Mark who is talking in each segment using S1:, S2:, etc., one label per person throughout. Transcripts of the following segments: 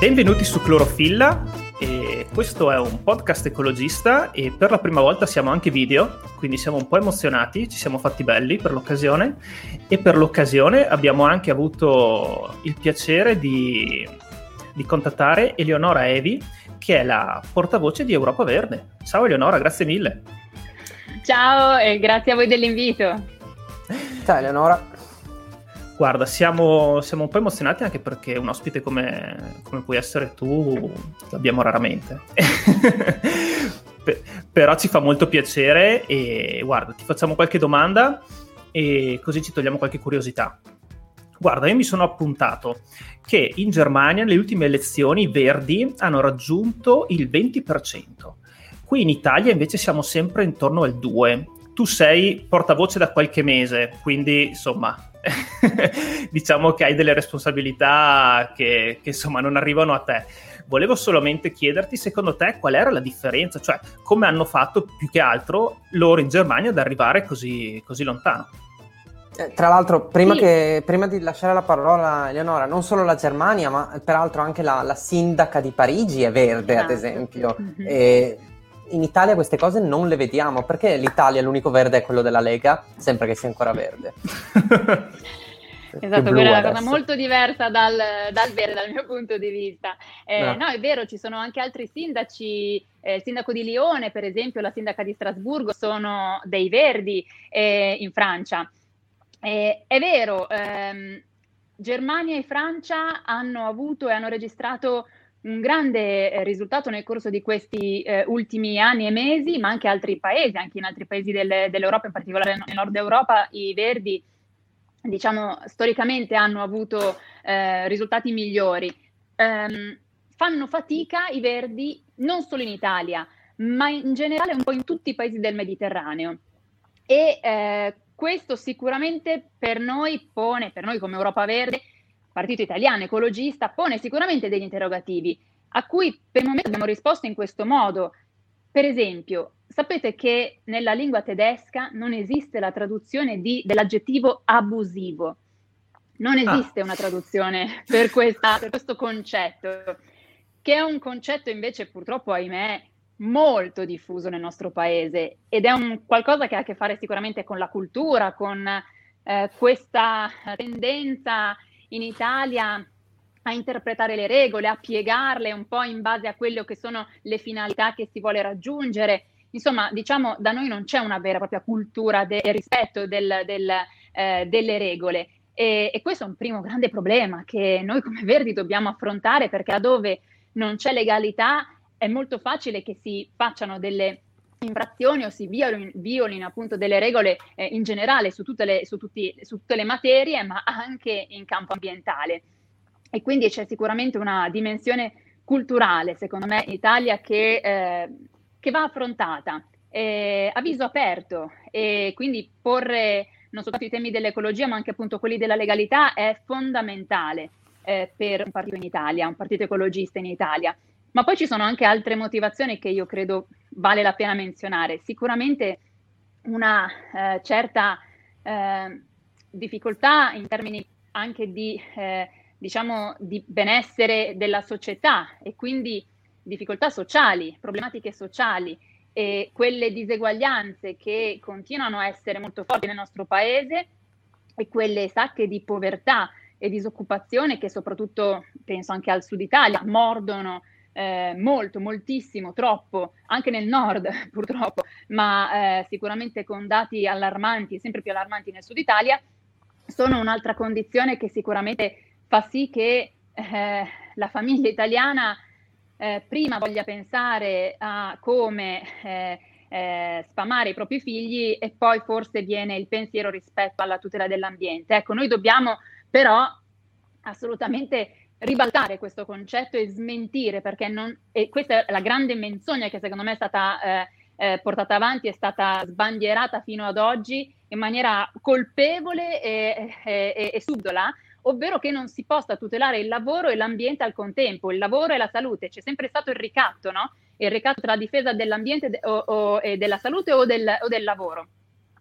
S1: Benvenuti su Clorofilla, e questo è un podcast ecologista e per la prima volta siamo anche video, quindi siamo un po' emozionati, ci siamo fatti belli per l'occasione e per l'occasione abbiamo anche avuto il piacere di, di contattare Eleonora Evi, che è la portavoce di Europa Verde. Ciao Eleonora, grazie mille.
S2: Ciao e grazie a voi dell'invito.
S3: Ciao Eleonora.
S1: Guarda, siamo, siamo, un po' emozionati anche perché un ospite come, come puoi essere tu l'abbiamo raramente. Però ci fa molto piacere e guarda, ti facciamo qualche domanda e così ci togliamo qualche curiosità. Guarda, io mi sono appuntato che in Germania nelle ultime elezioni i verdi hanno raggiunto il 20%. Qui in Italia invece siamo sempre intorno al 2%. Tu sei portavoce da qualche mese, quindi insomma diciamo che hai delle responsabilità che, che, insomma non arrivano a te. Volevo solamente chiederti, secondo te, qual era la differenza? Cioè, come hanno fatto più che altro loro in Germania ad arrivare così, così lontano?
S3: Eh, tra l'altro, prima, sì. che, prima, di lasciare la parola a Eleonora, non solo la Germania, ma peraltro anche la, la sindaca di Parigi è verde, ah. ad esempio. Mm-hmm. E in Italia queste cose non le vediamo, perché l'Italia l'unico verde è quello della Lega, sempre che sia ancora verde.
S2: esatto, quella è una cosa molto diversa dal, dal, verde dal mio punto di vista. Eh, no. no. è vero, ci sono anche altri sindaci, eh, il sindaco di Lione per esempio, la sindaca di Strasburgo sono dei verdi eh, in Francia. è vero, ehm, Germania e Francia hanno avuto e hanno registrato un grande eh, risultato nel corso di questi eh, ultimi anni e mesi, ma anche altri paesi, anche in altri paesi del, dell'Europa, in particolare nel nord Europa, i verdi, diciamo, storicamente hanno avuto eh, risultati migliori. Um, fanno fatica i verdi non solo in Italia, ma in generale un po' in tutti i paesi del Mediterraneo. E eh, questo sicuramente per noi pone, per noi come Europa Verde, Partito Italiano Ecologista pone sicuramente degli interrogativi a cui per il momento abbiamo risposto in questo modo. Per esempio, sapete che nella lingua tedesca non esiste la traduzione di, dell'aggettivo abusivo. Non ah. esiste ah. una traduzione per, questa, per questo concetto, che è un concetto invece purtroppo, ahimè, molto diffuso nel nostro paese ed è un qualcosa che ha a che fare sicuramente con la cultura, con eh, questa tendenza in Italia a interpretare le regole, a piegarle un po' in base a quelle che sono le finalità che si vuole raggiungere. Insomma, diciamo, da noi non c'è una vera e propria cultura del rispetto del, del, eh, delle regole. E, e, questo è un primo grande problema che noi come Verdi dobbiamo affrontare perché laddove non c'è legalità è molto facile che si facciano delle infrazioni o si violino, appunto delle regole eh, in generale su tutte, le, su, tutti, su tutte le materie, ma anche in campo ambientale. E quindi c'è sicuramente una dimensione culturale, secondo me, in Italia che, eh, che va affrontata eh, a viso aperto e quindi porre non soltanto i temi dell'ecologia, ma anche appunto quelli della legalità è fondamentale eh, per un partito in Italia, un partito ecologista in Italia. Ma poi ci sono anche altre motivazioni che io credo vale la pena menzionare. Sicuramente una eh, certa eh, difficoltà in termini anche di, eh, diciamo, di benessere della società e quindi difficoltà sociali, problematiche sociali e quelle diseguaglianze che continuano a essere molto forti nel nostro paese e quelle sacche di povertà e disoccupazione che soprattutto, penso anche al sud Italia, mordono eh, molto, moltissimo, troppo, anche nel nord purtroppo, ma eh, sicuramente con dati allarmanti, sempre più allarmanti nel sud Italia, sono un'altra condizione che sicuramente fa sì che eh, la famiglia italiana eh, prima voglia pensare a come eh, eh, spamare i propri figli e poi forse viene il pensiero rispetto alla tutela dell'ambiente. Ecco, noi dobbiamo però assolutamente ribaltare questo concetto e smentire, perché non, e questa è la grande menzogna che secondo me è stata eh, eh, portata avanti, è stata sbandierata fino ad oggi in maniera colpevole e, e, e subdola, ovvero che non si possa tutelare il lavoro e l'ambiente al contempo, il lavoro e la salute. C'è sempre stato il ricatto, no? Il ricatto tra la difesa dell'ambiente o, o, e della salute o del, o del lavoro.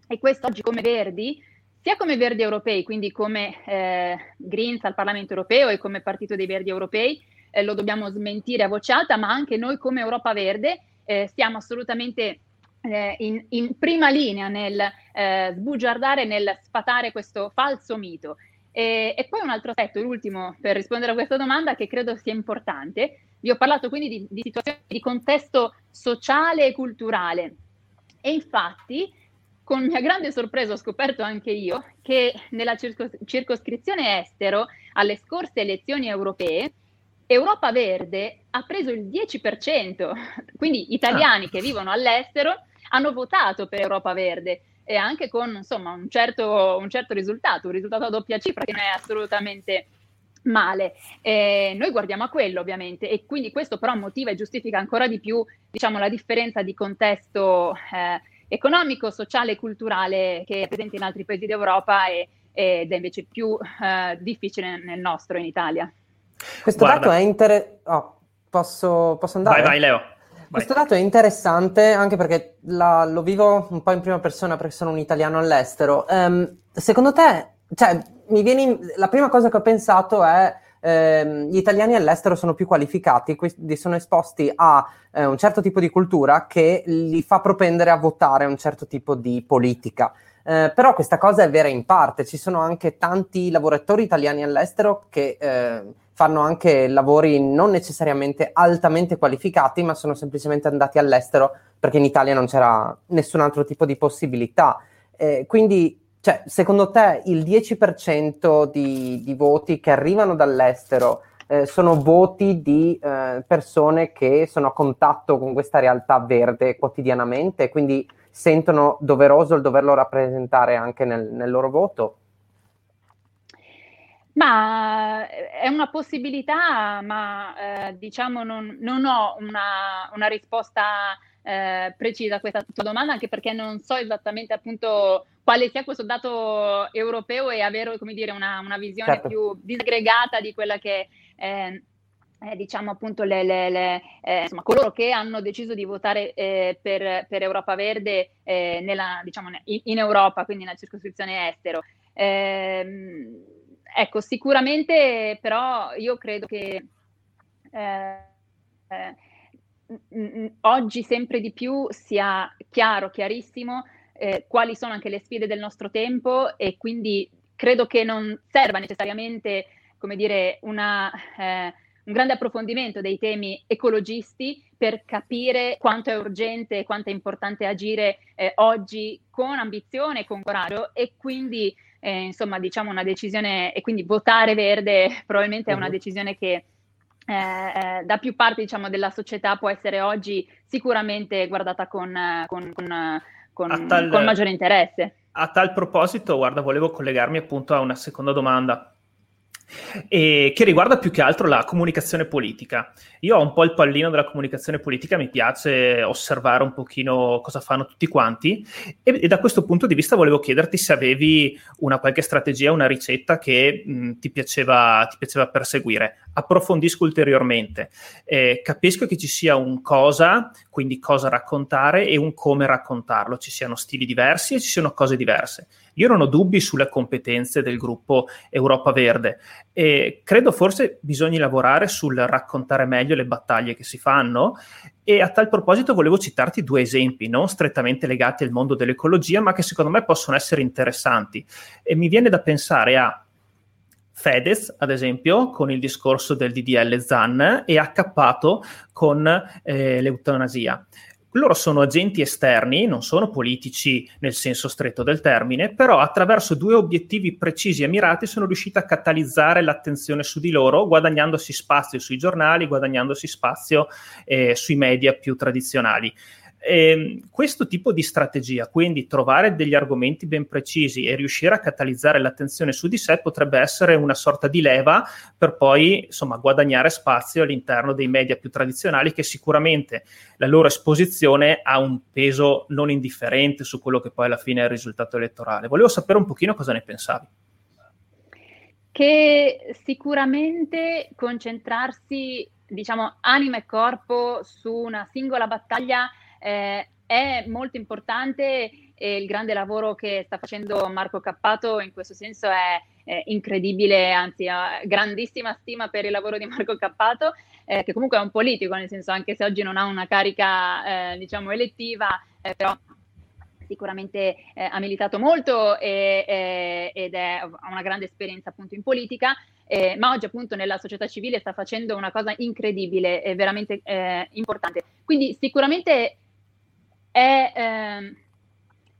S2: E questo oggi come Verdi sia come Verdi Europei, quindi come eh, Greens al Parlamento Europeo e come Partito dei Verdi Europei, eh, lo dobbiamo smentire a voce alta, ma anche noi come Europa Verde eh, stiamo assolutamente eh, in, in, prima linea nel eh, sbugiardare, nel sfatare questo falso mito. E, e, poi un altro aspetto, l'ultimo, per rispondere a questa domanda, che credo sia importante. Vi ho parlato quindi di, di situazioni di contesto sociale e culturale. E infatti, con mia grande sorpresa, ho scoperto anche io che nella circos- circoscrizione estero, alle scorse elezioni europee, Europa Verde ha preso il 10%, quindi italiani ah. che vivono all'estero hanno votato per Europa Verde e anche con insomma, un, certo, un certo risultato, un risultato a doppia cifra che non è assolutamente male. Eh, noi guardiamo a quello ovviamente e quindi questo però motiva e giustifica ancora di più diciamo, la differenza di contesto eh, economico, sociale e culturale che è presente in altri paesi d'Europa e, ed è invece più eh, difficile nel nostro, in Italia.
S3: Questo Guarda. dato è interessante. Oh, posso, posso andare?
S1: Vai, vai, Leo.
S3: Questo dato è interessante anche perché la, lo vivo un po' in prima persona perché sono un italiano all'estero. Um, secondo te, cioè, mi viene in, la prima cosa che ho pensato è ehm, gli italiani all'estero sono più qualificati, quindi sono esposti a eh, un certo tipo di cultura che li fa propendere a votare un certo tipo di politica. Eh, però questa cosa è vera in parte, ci sono anche tanti lavoratori italiani all'estero che eh, fanno anche lavori non necessariamente altamente qualificati, ma sono semplicemente andati all'estero perché in Italia non c'era nessun altro tipo di possibilità. Eh, quindi, cioè, secondo te il 10% di, di voti che arrivano dall'estero eh, sono voti di eh, persone che sono a contatto con questa realtà verde quotidianamente, quindi sentono doveroso il doverlo rappresentare anche nel, nel loro voto?
S2: Ma eh, è una possibilità, ma eh, diciamo non, non ho una, una risposta eh, precisa questa tua domanda, anche perché non so esattamente appunto quale sia questo dato europeo e avere come dire, una, una visione certo. più disgregata di quella che eh, eh, diciamo appunto le, le, le, eh, insomma, coloro che hanno deciso di votare eh, per, per, Europa Verde eh, nella, diciamo, in, in, Europa, quindi nella circoscrizione estero. Ehm, ecco, sicuramente però io credo che eh, eh, oggi sempre di più sia chiaro, chiarissimo eh, quali sono anche le sfide del nostro tempo e quindi credo che non serva necessariamente, come dire, una, eh, un grande approfondimento dei temi ecologisti per capire quanto è urgente e quanto è importante agire eh, oggi con ambizione e con coraggio e quindi eh, insomma diciamo una decisione e quindi votare verde probabilmente è una mhm. decisione che eh, eh, da più parti diciamo, della società può essere oggi sicuramente guardata con, con, con, con, tal, con maggiore interesse.
S1: A tal proposito, guarda, volevo collegarmi appunto a una seconda domanda e che riguarda più che altro la comunicazione politica. Io ho un po' il pallino della comunicazione politica, mi piace osservare un pochino cosa fanno tutti quanti e, e da questo punto di vista volevo chiederti se avevi una qualche strategia, una ricetta che mh, ti, piaceva, ti, piaceva, perseguire. Approfondisco ulteriormente. Eh, capisco che ci sia un cosa, quindi cosa raccontare e un come raccontarlo, ci siano stili diversi e ci siano cose diverse. Io non ho dubbi sulle competenze del gruppo Europa Verde e credo forse bisogni lavorare sul raccontare meglio le battaglie che si fanno e a tal proposito volevo citarti due esempi, non strettamente legati al mondo dell'ecologia, ma che secondo me possono essere interessanti. E mi viene da pensare a Fedez, ad esempio, con il discorso del DDL ZAN e accappato con eh, l'eutanasia loro sono agenti esterni, non sono politici nel senso stretto del termine, però attraverso due obiettivi precisi e mirati sono riusciti a catalizzare l'attenzione su di loro, guadagnandosi spazio sui giornali, guadagnandosi spazio eh, sui media più tradizionali. E ehm, questo tipo di strategia, quindi trovare degli argomenti ben precisi e riuscire a catalizzare l'attenzione su di sé, potrebbe essere una sorta di leva per poi insomma, guadagnare spazio all'interno dei media più tradizionali, che sicuramente la loro esposizione ha un peso non indifferente su quello che poi alla fine è il risultato elettorale. Volevo sapere un pochino cosa ne pensavi.
S2: Che sicuramente concentrarsi, diciamo, anima e corpo su una singola battaglia eh, è molto importante e il grande lavoro che sta facendo Marco Cappato in questo senso è, è incredibile, anzi ha grandissima stima per il lavoro di Marco Cappato, eh, che comunque è un politico, nel senso anche se oggi non ha una carica eh, diciamo elettiva, eh, però sicuramente eh, ha militato molto e, ed è, ha una grande esperienza appunto in politica, eh, ma oggi appunto nella società civile sta facendo una cosa incredibile e veramente eh, importante. Quindi sicuramente è, ehm,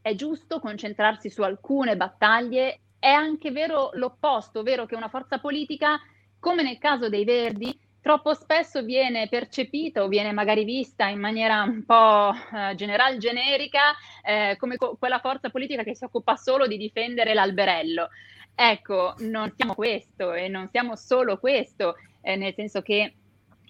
S2: è giusto concentrarsi su alcune battaglie, è anche vero l'opposto, ovvero che una forza politica, come nel caso dei Verdi, troppo spesso viene percepita o viene magari vista in maniera un po' eh, general generica eh, come co- quella forza politica che si occupa solo di difendere l'alberello. Ecco, non siamo questo e non siamo solo questo, eh, nel senso che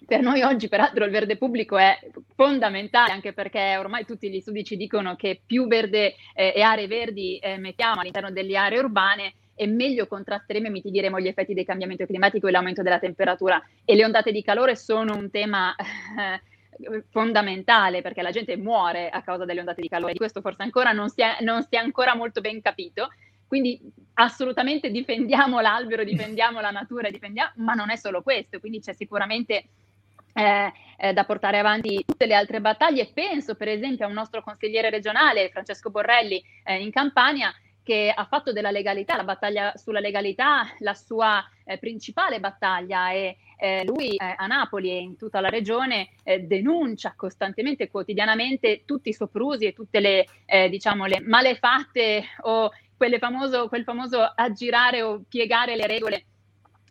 S2: per noi oggi, peraltro, il verde pubblico è fondamentale, anche perché ormai tutti gli studi ci dicono che più verde eh, e aree verdi eh, mettiamo all'interno delle aree urbane, e meglio contrasteremo e mitigheremo gli effetti del cambiamento climatico e l'aumento della temperatura. E le ondate di calore sono un tema eh, fondamentale perché la gente muore a causa delle ondate di calore. Di questo forse ancora non si è, non si è ancora molto ben capito. Quindi assolutamente difendiamo l'albero, difendiamo la natura, difendiamo, ma non è solo questo, quindi c'è sicuramente eh, eh, da portare avanti tutte le altre battaglie. Penso per esempio a un nostro consigliere regionale, Francesco Borrelli, eh, in Campania, che ha fatto della legalità, la battaglia sulla legalità, la sua eh, principale battaglia e eh, lui eh, a Napoli e in tutta la regione denuncia costantemente, quotidianamente tutti i soprusi e tutte le, diciamo, le malefatte o famoso, quel famoso aggirare o piegare le regole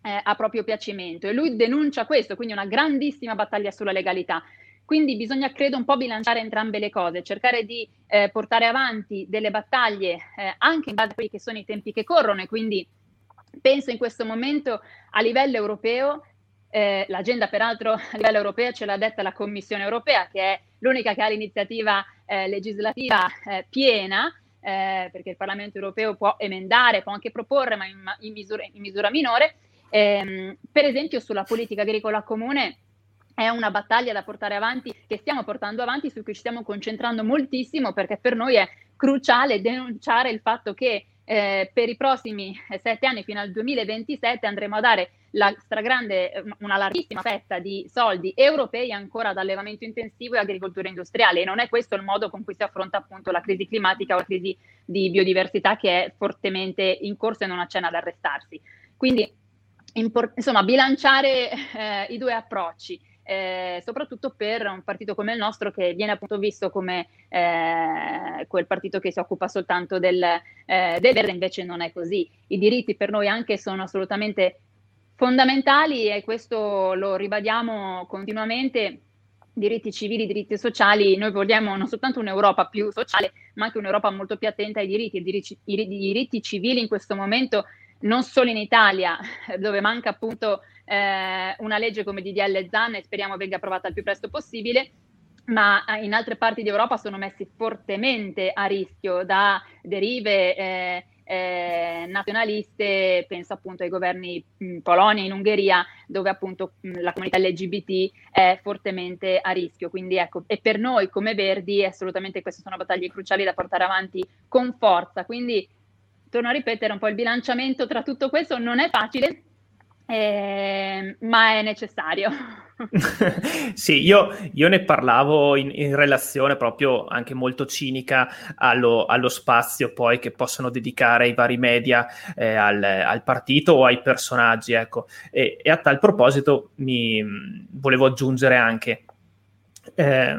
S2: eh, a proprio piacimento. E lui denuncia questo, quindi una grandissima battaglia sulla legalità. Quindi bisogna, credo, un po' bilanciare entrambe le cose, cercare di eh, portare avanti delle battaglie eh, anche in base a quelli che sono i tempi che corrono. E quindi penso in questo momento a livello europeo, eh, l'agenda peraltro a livello europeo ce l'ha detta la Commissione europea che è l'unica che ha l'iniziativa eh, legislativa eh, piena, eh, perché il Parlamento europeo può emendare, può anche proporre, ma in, in, misura, in misura minore, Ehm, per esempio sulla politica agricola comune è una battaglia da portare avanti, che stiamo portando avanti, su cui ci stiamo concentrando moltissimo, perché per noi è cruciale denunciare il fatto che eh, per i prossimi sette anni, fino al 2027, andremo a dare la stragrande, una larghissima fetta di soldi europei ancora ad allevamento intensivo e agricoltura industriale. E non è questo il modo con cui si affronta appunto la crisi climatica o la crisi di biodiversità che è fortemente in corso e non accenna ad arrestarsi. Quindi import- insomma, bilanciare eh, i due approcci. Eh, soprattutto per un partito come il nostro che viene appunto visto come eh, quel partito che si occupa soltanto del, eh, verde, invece non è così. I diritti per noi anche sono assolutamente fondamentali e questo lo ribadiamo continuamente. Diritti civili, diritti sociali, noi vogliamo non soltanto un'Europa più sociale, ma anche un'Europa molto più attenta ai diritti. I diritti, i diritti civili in questo momento non solo in Italia, dove manca appunto eh, una legge come DDL ZAN e speriamo venga approvata il più presto possibile, ma eh, in altre parti d'Europa sono messi fortemente a rischio da derive eh, eh, nazionaliste, penso appunto ai governi in Polonia, in Ungheria, dove appunto la comunità LGBT è fortemente a rischio. Quindi ecco, e per noi come Verdi assolutamente queste sono battaglie cruciali da portare avanti con forza. Quindi torno a ripetere un po' il bilanciamento tra tutto questo non è facile, eh, ma è necessario.
S1: sì, io, io, ne parlavo in, in, relazione proprio anche molto cinica allo, allo, spazio poi che possono dedicare i vari media eh, al, al, partito o ai personaggi, ecco. E, e, a tal proposito mi volevo aggiungere anche eh,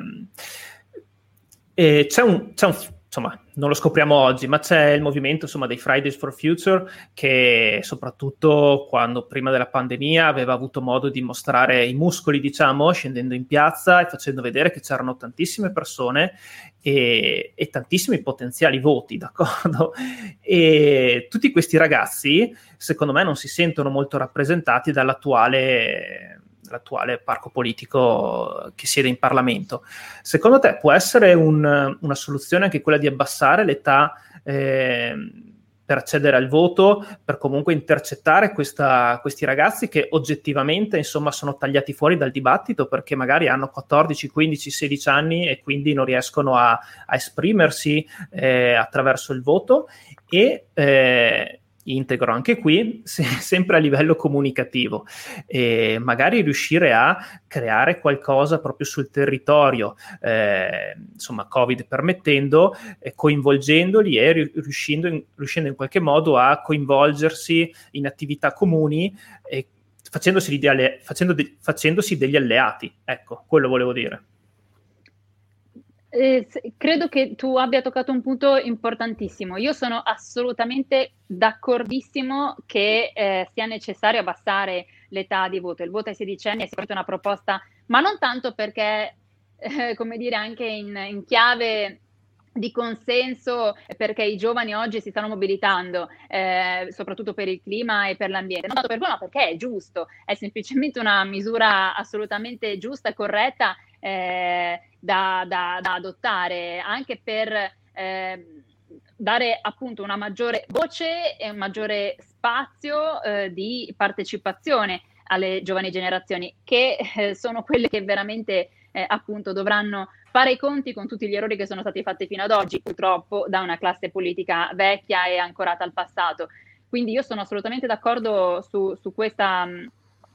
S1: c'è un, c'è un insomma, non lo scopriamo oggi, ma c'è il movimento insomma, dei Fridays for Future che soprattutto quando prima della pandemia aveva avuto modo di mostrare i muscoli, diciamo, scendendo in piazza e facendo vedere che c'erano tantissime persone e, e tantissimi potenziali voti, d'accordo? E tutti questi ragazzi, secondo me, non si sentono molto rappresentati dall'attuale l'attuale parco politico che siede in Parlamento. Secondo te può essere un, una soluzione anche quella di abbassare l'età eh, per accedere al voto, per comunque intercettare questa, questi ragazzi che oggettivamente insomma sono tagliati fuori dal dibattito perché magari hanno 14, 15, 16 anni e quindi non riescono a, a esprimersi eh, attraverso il voto e eh, integro anche qui, se, sempre a livello comunicativo, e magari riuscire a creare qualcosa proprio sul territorio, eh, insomma, Covid permettendo, eh, coinvolgendoli e riuscendo in, riuscendo in, qualche modo a coinvolgersi in attività comuni e facendosi, facendo facendosi degli alleati. Ecco, quello volevo dire.
S2: Eh, credo che tu abbia toccato un punto importantissimo. Io sono assolutamente d'accordissimo che eh, sia necessario abbassare l'età di voto. Il voto ai 16 anni è sicuramente una proposta, ma non tanto perché, eh, come dire, anche in, in chiave di consenso perché i giovani oggi si stanno mobilitando, eh, soprattutto per il clima e per l'ambiente. Non tanto per quello, ma perché è giusto, è semplicemente una misura assolutamente giusta e corretta eh, da, da, da, adottare anche per eh, dare appunto una maggiore voce e un maggiore spazio eh, di partecipazione alle giovani generazioni, che eh, sono quelle che veramente eh, appunto dovranno fare i conti con tutti gli errori che sono stati fatti fino ad oggi, purtroppo da una classe politica vecchia e ancorata al passato. Quindi io sono assolutamente d'accordo su, su questa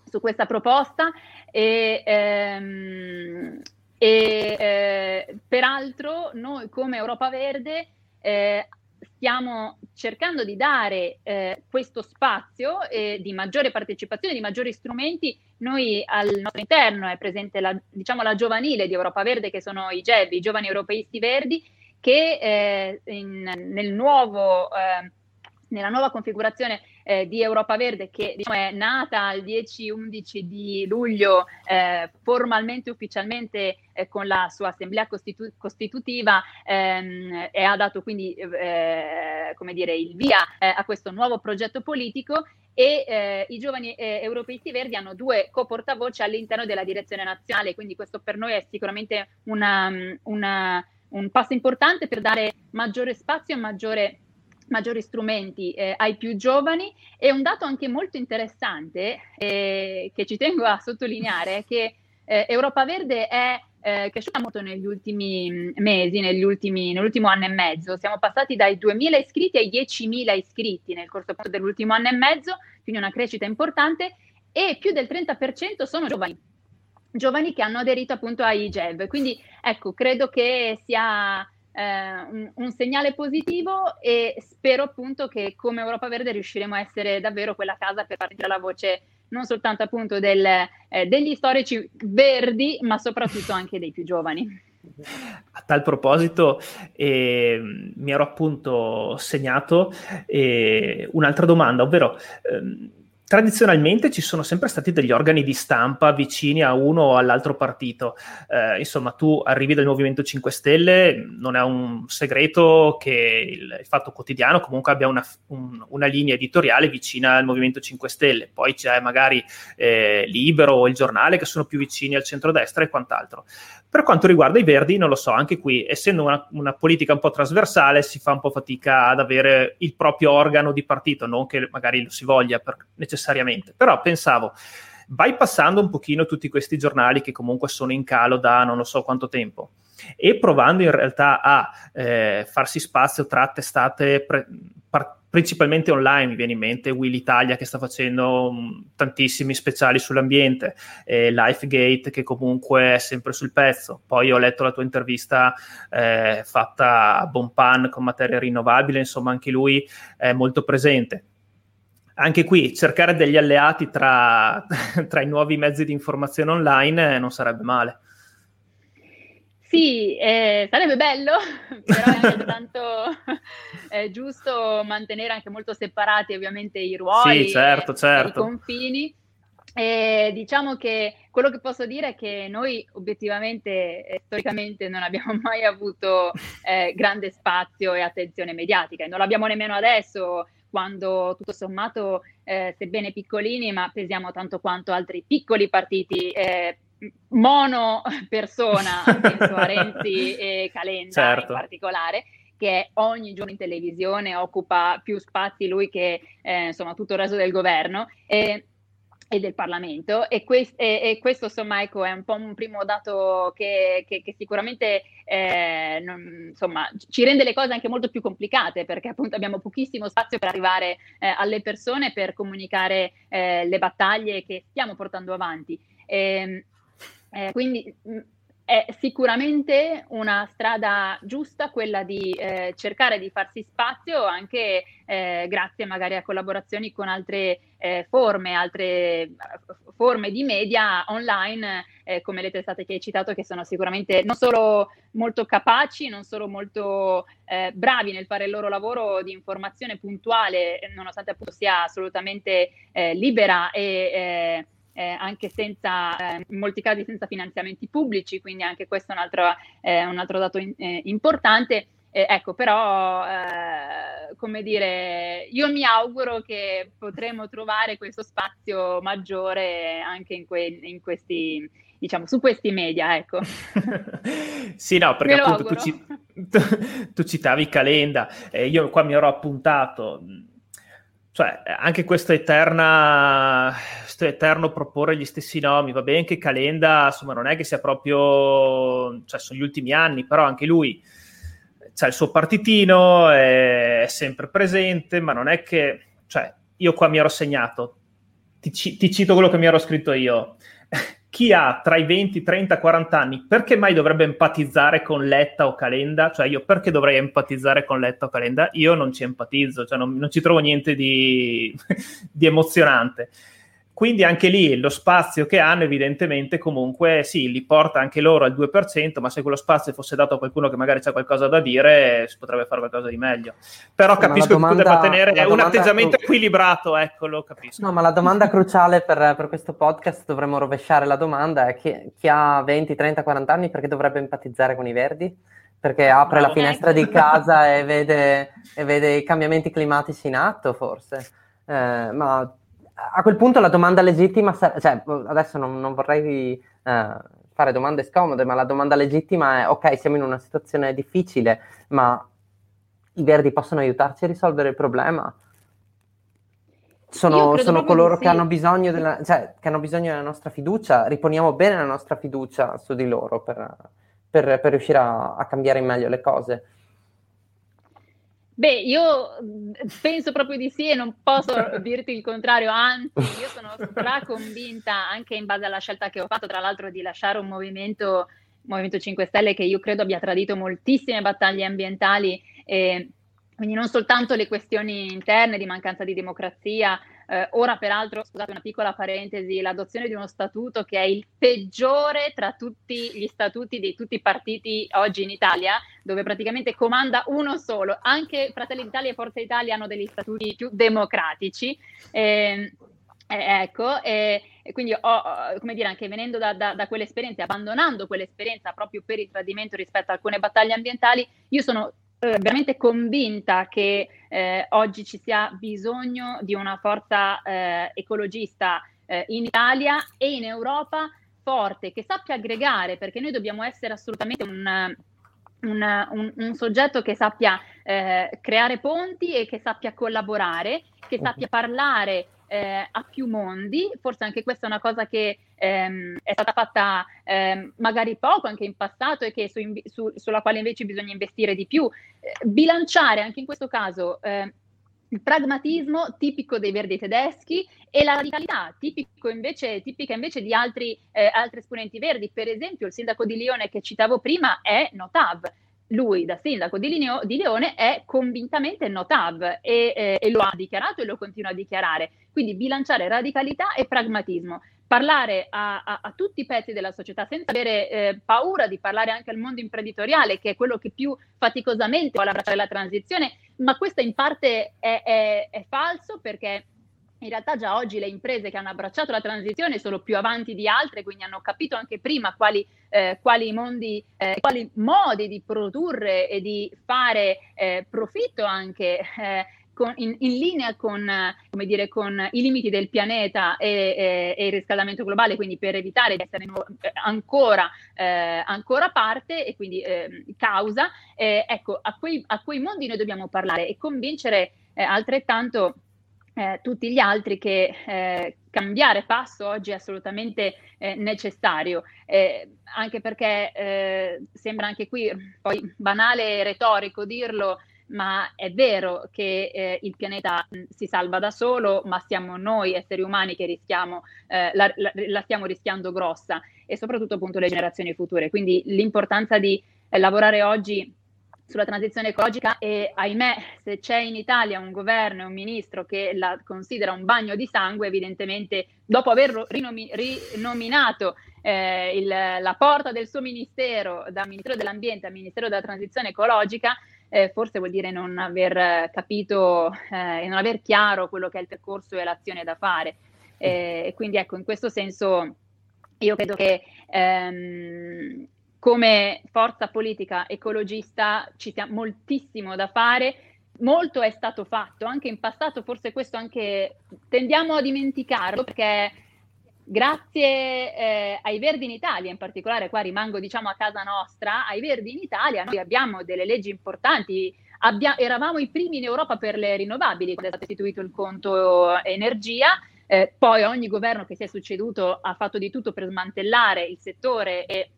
S2: su questa proposta e, ehm, e eh, peraltro noi come Europa Verde eh, stiamo cercando di dare eh, questo spazio di maggiore partecipazione, di maggiori strumenti. Noi al nostro interno è presente la, diciamo, la giovanile di Europa Verde, che sono i GEV, i giovani europeisti verdi, che eh, in, nel nuovo, eh, nella nuova configurazione eh, di Europa Verde che diciamo, è nata il 10-11 di luglio eh, formalmente, ufficialmente eh, con la sua assemblea costitu- costitutiva ehm, e ha dato quindi eh, come dire, il via eh, a questo nuovo progetto politico. E eh, i giovani eh, europeisti verdi hanno due co-portavoce all'interno della direzione nazionale, quindi questo per noi è sicuramente una, una, un passo importante per dare maggiore spazio e maggiore maggiori strumenti eh, ai più giovani e un dato anche molto interessante eh, che ci tengo a sottolineare è che eh, Europa Verde è eh, cresciuta molto negli ultimi mm, mesi, negli ultimi, nell'ultimo anno e mezzo. Siamo passati dai 2.000 iscritti ai 10.000 iscritti nel corso dell'ultimo anno e mezzo, quindi una crescita importante e più del 30% sono giovani giovani che hanno aderito appunto ai GEV. Quindi ecco, credo che sia un, un, segnale positivo e spero appunto che come Europa Verde riusciremo a essere davvero quella casa per partire la voce non soltanto appunto del, eh, degli storici verdi, ma soprattutto anche dei più giovani.
S1: A tal proposito, eh, mi ero appunto segnato eh, un'altra domanda, ovvero ehm, tradizionalmente ci sono sempre stati degli organi di stampa vicini a uno o all'altro partito. Eh, insomma, tu arrivi dal Movimento 5 Stelle, non è un segreto che il, il Fatto Quotidiano comunque abbia una, un, una, linea editoriale vicina al Movimento 5 Stelle. Poi c'è magari eh, Libero o il giornale che sono più vicini al centrodestra e quant'altro. Per quanto riguarda i Verdi, non lo so, anche qui, essendo una, una politica un po' trasversale, si fa un po' fatica ad avere il proprio organo di partito, non che magari lo si voglia per necessariamente necessariamente, però pensavo, bypassando un pochino tutti questi giornali che comunque sono in calo da non lo so quanto tempo e provando in realtà a eh, farsi spazio tra testate pre- par- principalmente online, mi viene in mente Will Italia che sta facendo um, tantissimi speciali sull'ambiente, eh, Lifegate che comunque è sempre sul pezzo, poi ho letto la tua intervista eh, fatta a Bonpan con materia rinnovabile, insomma anche lui è molto presente anche qui cercare degli alleati tra, tra i nuovi mezzi di informazione online eh, non sarebbe male.
S2: Sì, eh, sarebbe bello, però è anche tanto eh, giusto mantenere anche molto separati ovviamente i ruoli,
S1: sì, certo, certo.
S2: i confini. E diciamo che quello che posso dire è che noi obiettivamente e storicamente non abbiamo mai avuto eh, grande spazio e attenzione mediatica e non l'abbiamo nemmeno adesso quando tutto sommato, eh, sebbene piccolini, ma pesiamo tanto quanto altri piccoli partiti eh, mono persona, penso a Renzi e Calenda certo. in particolare, che ogni giorno in televisione occupa più spazi lui che eh, insomma tutto il resto del governo. E, e del Parlamento e, quest- e, e, questo insomma ecco, è un po' un primo dato che, che, che sicuramente eh, non, insomma, ci rende le cose anche molto più complicate perché appunto abbiamo pochissimo spazio per arrivare eh, alle persone per comunicare eh, le battaglie che stiamo portando avanti. E, ehm, eh, quindi è sicuramente una strada giusta quella di eh, cercare di farsi spazio anche eh, grazie magari a collaborazioni con altre eh, forme, altre eh, forme di media online eh, come le testate che hai citato che sono sicuramente non solo molto capaci, non solo molto eh, bravi nel fare il loro lavoro di informazione puntuale nonostante appunto sia assolutamente libera e eh, anche senza, eh, in molti casi senza finanziamenti pubblici, quindi anche questo è un altro, eh, un altro dato in, eh, importante. ecco, però, eh, come dire, io mi auguro che potremo trovare questo spazio maggiore anche in, que- in questi, diciamo, su questi media, ecco.
S1: sì, no, perché appunto tu, ci, tu, tu, citavi Calenda, eh, io qua mi ero appuntato cioè, anche questo eterna, eterno proporre gli stessi nomi, va bene che Calenda, insomma, non è che sia proprio, cioè, sono gli ultimi anni, però anche lui ha il suo partitino, è sempre presente, ma non è che, cioè, io qua mi ero segnato, ti, ti cito quello che mi ero scritto io, chi ha tra i 20, 30, 40 anni, perché mai dovrebbe empatizzare con Letta o Calenda? Cioè io perché dovrei empatizzare con Letta o Calenda? Io non ci empatizzo, cioè non, non ci trovo niente di, di emozionante. Quindi anche lì lo spazio che hanno evidentemente comunque sì, li porta anche loro al 2%, ma se quello spazio fosse dato a qualcuno che magari ha qualcosa da dire, si potrebbe fare qualcosa di meglio. Però capisco domanda, che tu debba tenere un atteggiamento cru- equilibrato, ecco, lo capisco.
S3: No, ma la domanda cruciale per, per questo podcast, dovremmo rovesciare la domanda, è chi, chi ha 20, 30, 40 anni perché dovrebbe empatizzare con i verdi? Perché apre la finestra di casa e vede, e vede i cambiamenti climatici in atto, forse. Eh, ma a quel punto la domanda legittima, cioè adesso non, non vorrei eh, fare domande scomode, ma la domanda legittima è ok, siamo in una situazione difficile, ma i verdi possono aiutarci a risolvere il problema? Sono, sono coloro sì. che, hanno della, cioè, che, hanno bisogno della nostra fiducia, riponiamo bene la nostra fiducia su di loro per, per, per riuscire a, a cambiare in meglio le cose.
S2: Beh, io mhmm, penso proprio di sì e non posso dirti il contrario, anzi, io sono straconvinta anche in base alla scelta che ho fatto, tra l'altro, di lasciare un movimento, Movimento 5 Stelle, che io credo abbia tradito moltissime battaglie ambientali, e quindi non soltanto le questioni interne di mancanza di democrazia, eh, ora, peraltro, scusate una piccola parentesi, l'adozione di uno statuto che è il peggiore tra tutti gli statuti di tutti i partiti oggi in Italia, dove praticamente comanda uno solo. Anche Fratelli d'Italia e Forza Italia hanno degli statuti più democratici. Eh, eh, ecco, e, e, quindi ho, come dire, anche venendo da, da, da quell'esperienza, abbandonando quell'esperienza proprio per il tradimento rispetto a alcune battaglie ambientali, io sono eh, veramente convinta che eh, oggi ci sia bisogno di una forza eh, ecologista eh, in Italia e in Europa forte, che sappia aggregare, perché noi dobbiamo essere assolutamente un, un, un, un soggetto che sappia eh, creare ponti e che sappia collaborare, che sappia parlare eh, a più mondi, forse anche questa è una cosa che ehm, è stata fatta ehm, magari poco anche in passato e che su, su, sulla quale invece bisogna investire di più. Eh, bilanciare anche in questo caso eh, il pragmatismo tipico dei verdi tedeschi e la radicalità invece, tipica invece di altri, eh, altri esponenti verdi. Per esempio il sindaco di Lione che citavo prima è Notav lui da sindaco di, Lineo, di, Leone è convintamente notav e, eh, e, lo ha dichiarato e lo continua a dichiarare. Quindi bilanciare radicalità e pragmatismo, parlare a, a, a tutti i pezzi della società senza avere eh, paura di parlare anche al mondo imprenditoriale, che è quello che più faticosamente vuole abbracciare la transizione, ma questo in parte è, è, è falso perché in realtà già oggi le imprese che hanno abbracciato la transizione sono più avanti di altre, quindi hanno capito anche prima quali, eh, quali, mondi, eh, quali modi di produrre e di fare eh, profitto anche eh, con, in, in, linea con, dire, con, i limiti del pianeta e, e, e, il riscaldamento globale, quindi per evitare di essere ancora, eh, ancora parte e quindi eh, causa, eh, ecco, a quei, a quei, mondi noi dobbiamo parlare e convincere eh, altrettanto eh, tutti gli altri che eh, cambiare passo oggi è assolutamente eh, necessario, eh, anche perché eh, sembra anche qui poi banale e retorico dirlo, ma è vero che eh, il pianeta mh, si salva da solo, ma siamo noi esseri umani che rischiamo, eh, la, la, la, stiamo rischiando grossa e soprattutto appunto le generazioni future. Quindi l'importanza di eh, lavorare oggi sulla transizione ecologica e ahimè se c'è in Italia un governo e un ministro che la considera un bagno di sangue, evidentemente dopo aver rinomi- rinominato eh, il, la porta del suo ministero da Ministero dell'Ambiente a Ministero della Transizione Ecologica, eh, forse vuol dire non aver capito eh, e non aver chiaro quello che è il percorso e l'azione da fare. E quindi ecco, in questo senso io credo che ehm, come forza politica ecologista ci sia moltissimo da fare. Molto è stato fatto anche in passato, forse questo anche tendiamo a dimenticarlo perché grazie eh, ai Verdi in Italia, in particolare qua rimango diciamo a casa nostra, ai Verdi in Italia noi abbiamo delle leggi importanti, abbia- eravamo i primi in Europa per le rinnovabili quando è stato istituito il conto energia, eh, poi ogni governo che si è succeduto ha fatto di tutto per smantellare il settore e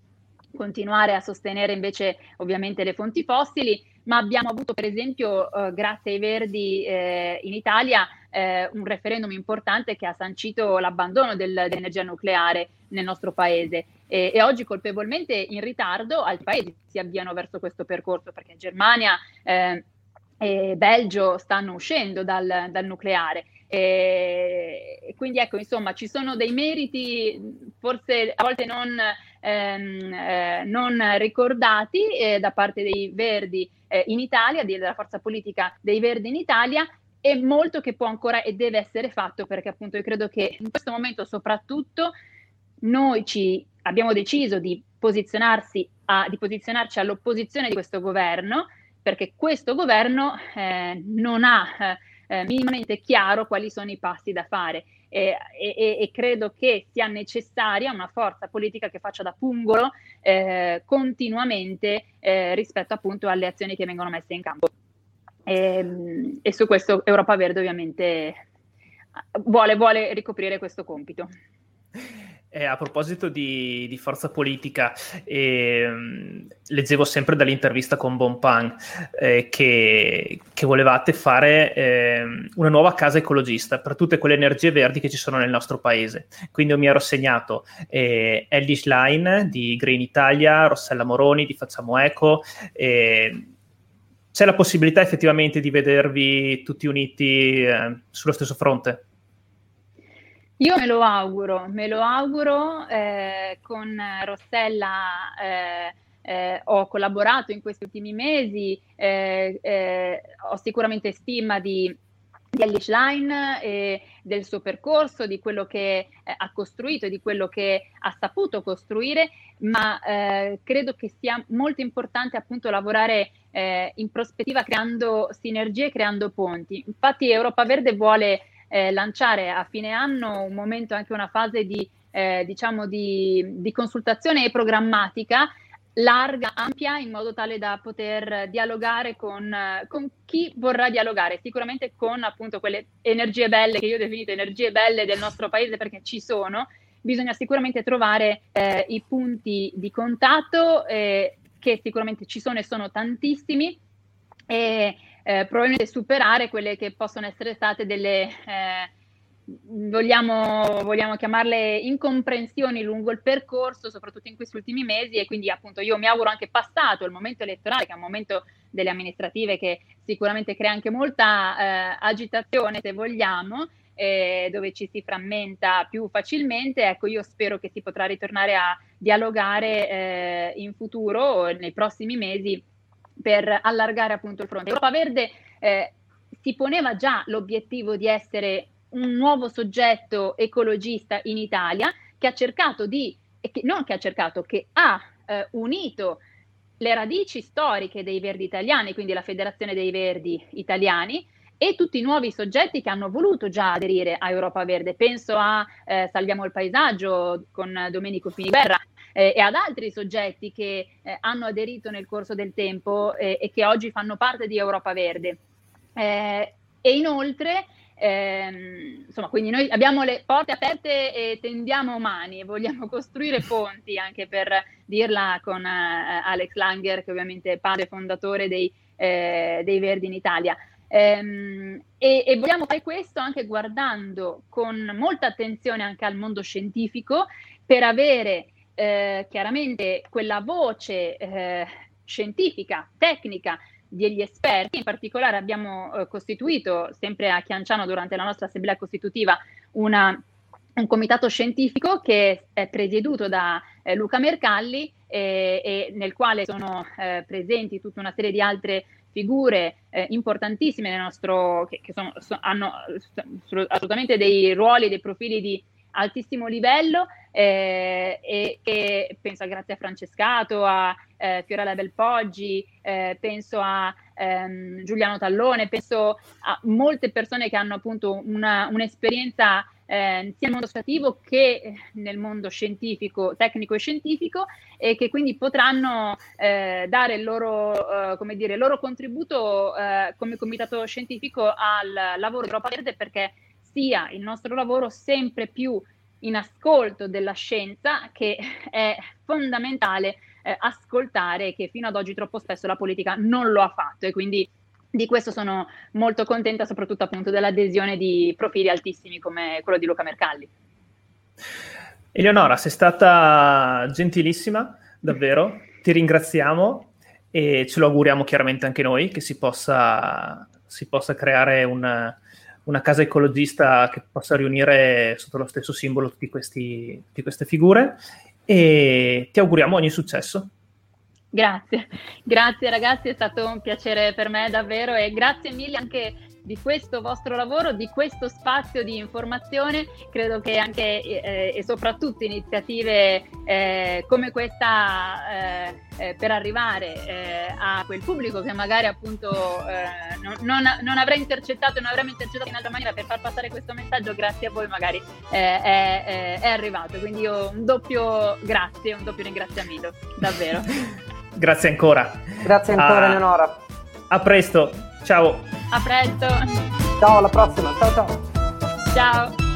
S2: continuare a sostenere invece ovviamente le fonti fossili, ma abbiamo avuto per esempio, eh, grazie ai Verdi eh, in Italia, eh, un referendum importante che ha sancito l'abbandono del, dell'energia nucleare nel nostro paese e, e, oggi colpevolmente in ritardo altri paesi si avviano verso questo percorso perché Germania eh, e Belgio stanno uscendo dal, dal nucleare. E, quindi ecco, insomma, ci sono dei meriti forse a volte non, ehm, eh, non ricordati eh, da parte dei Verdi eh, in Italia, della forza politica dei Verdi in Italia, e molto che può ancora e deve essere fatto perché appunto io credo che in questo momento soprattutto noi ci abbiamo deciso di a, di posizionarci all'opposizione di questo governo perché questo governo eh, non ha eh, minimamente chiaro quali sono i passi da fare e, e, e, credo che sia necessaria una forza politica che faccia da pungolo eh, continuamente eh, rispetto appunto alle azioni che vengono messe in campo. E, ehm, e su questo Europa Verde ovviamente vuole, vuole ricoprire questo compito.
S1: Eh, a proposito di, di forza politica, eh, leggevo sempre dall'intervista con Bonpan eh, che, che, volevate fare ehm, una nuova casa ecologista per tutte quelle energie verdi che ci sono nel nostro paese. Quindi io mi ero segnato eh, Ellis Line di Green Italia, Rossella Moroni di Facciamo Eco. c'è la possibilità effettivamente di vedervi tutti uniti eh, sullo stesso fronte?
S2: Io me lo auguro, me lo auguro. Eh, con Rossella eh, eh, ho collaborato in questi ultimi mesi, eh, eh, ho sicuramente stima di, di Elish Line e del suo percorso, di quello che eh, ha costruito e di quello che ha saputo costruire, ma credo che sia molto importante appunto lavorare in prospettiva creando sinergie, creando ponti. Infatti Europa Verde vuole eh, lanciare a fine anno un momento, anche una fase di, eh, diciamo di, di consultazione e programmatica larga, ampia, in modo tale da poter dialogare con, con, chi vorrà dialogare, sicuramente con appunto quelle energie belle che io ho definito energie belle del nostro paese perché ci sono, bisogna sicuramente trovare eh, i punti di contatto eh, che sicuramente ci sono e sono tantissimi e eh, probabilmente superare quelle che possono essere state delle, eh, vogliamo, vogliamo, chiamarle incomprensioni lungo il percorso, soprattutto in questi ultimi mesi e quindi appunto io mi auguro anche passato il momento elettorale, che è un momento delle amministrative che sicuramente crea anche molta eh, agitazione, se vogliamo, eh, dove ci si frammenta più facilmente, ecco io spero che si potrà ritornare a dialogare eh, in futuro, nei prossimi mesi, per allargare appunto il fronte. Europa Verde eh, si poneva già l'obiettivo di essere un nuovo soggetto ecologista in Italia che ha cercato di, che, non che ha cercato, che ha eh, unito le radici storiche dei Verdi italiani, quindi la Federazione dei Verdi italiani, e tutti i nuovi soggetti che hanno voluto già aderire a Europa Verde. Penso a eh, Salviamo il paesaggio con Domenico Finiberra eh, e ad altri soggetti che eh, hanno aderito nel corso del tempo eh, e che oggi fanno parte di Europa Verde. Eh, e inoltre Ehm, insomma, quindi noi abbiamo le porte aperte e tendiamo mani vogliamo costruire ponti anche per dirla con eh, Alex Langer, che ovviamente è padre fondatore dei, eh, dei Verdi in Italia. Ehm, e, e, vogliamo fare questo anche guardando con molta attenzione anche al mondo scientifico per avere eh, chiaramente quella voce eh, scientifica, tecnica degli esperti, in particolare abbiamo eh, costituito, sempre a Chianciano durante la nostra assemblea costitutiva, una, un comitato scientifico che è presieduto da eh, Luca Mercalli eh, e nel quale sono eh, presenti tutta una serie di altre figure eh, importantissime nel nostro, che, che sono, so, hanno assolutamente dei ruoli, dei profili di altissimo livello eh, e che penso a Grazia Francescato, a eh, Fiorella Belpoggi, eh, penso a ehm, Giuliano Tallone, penso a molte persone che hanno appunto una, un'esperienza eh, sia nel mondo associativo che nel mondo scientifico, tecnico e scientifico e che quindi potranno eh, dare il loro, eh, come dire, il loro contributo eh, come comitato scientifico al lavoro di Europa Verde perché sia il nostro lavoro sempre più in ascolto della scienza che è fondamentale eh, ascoltare che fino ad oggi troppo spesso la politica non lo ha fatto e quindi di questo sono molto contenta soprattutto appunto dell'adesione di profili altissimi come quello di Luca Mercalli.
S1: Eleonora, sei stata gentilissima, davvero, ti ringraziamo e ce lo auguriamo chiaramente anche noi che si possa, si possa creare un, una casa ecologista che possa riunire sotto lo stesso simbolo tutte queste figure e ti auguriamo ogni successo.
S2: Grazie, grazie ragazzi, è stato un piacere per me davvero e grazie mille anche di questo vostro lavoro, di questo spazio di informazione. Credo che anche eh, e soprattutto iniziative eh, come questa eh, eh per arrivare eh, a quel pubblico che magari appunto eh, non, non, non, avrà intercettato e non avremmo intercettato in altra maniera per far passare questo messaggio, grazie a voi magari è, è, è arrivato. Quindi io un doppio grazie, un doppio ringraziamento, davvero.
S1: grazie ancora.
S3: Grazie ancora, ah, Eleonora.
S1: A presto, ciao.
S2: A presto.
S3: Ciao, alla prossima. Ciao ciao.
S2: Ciao.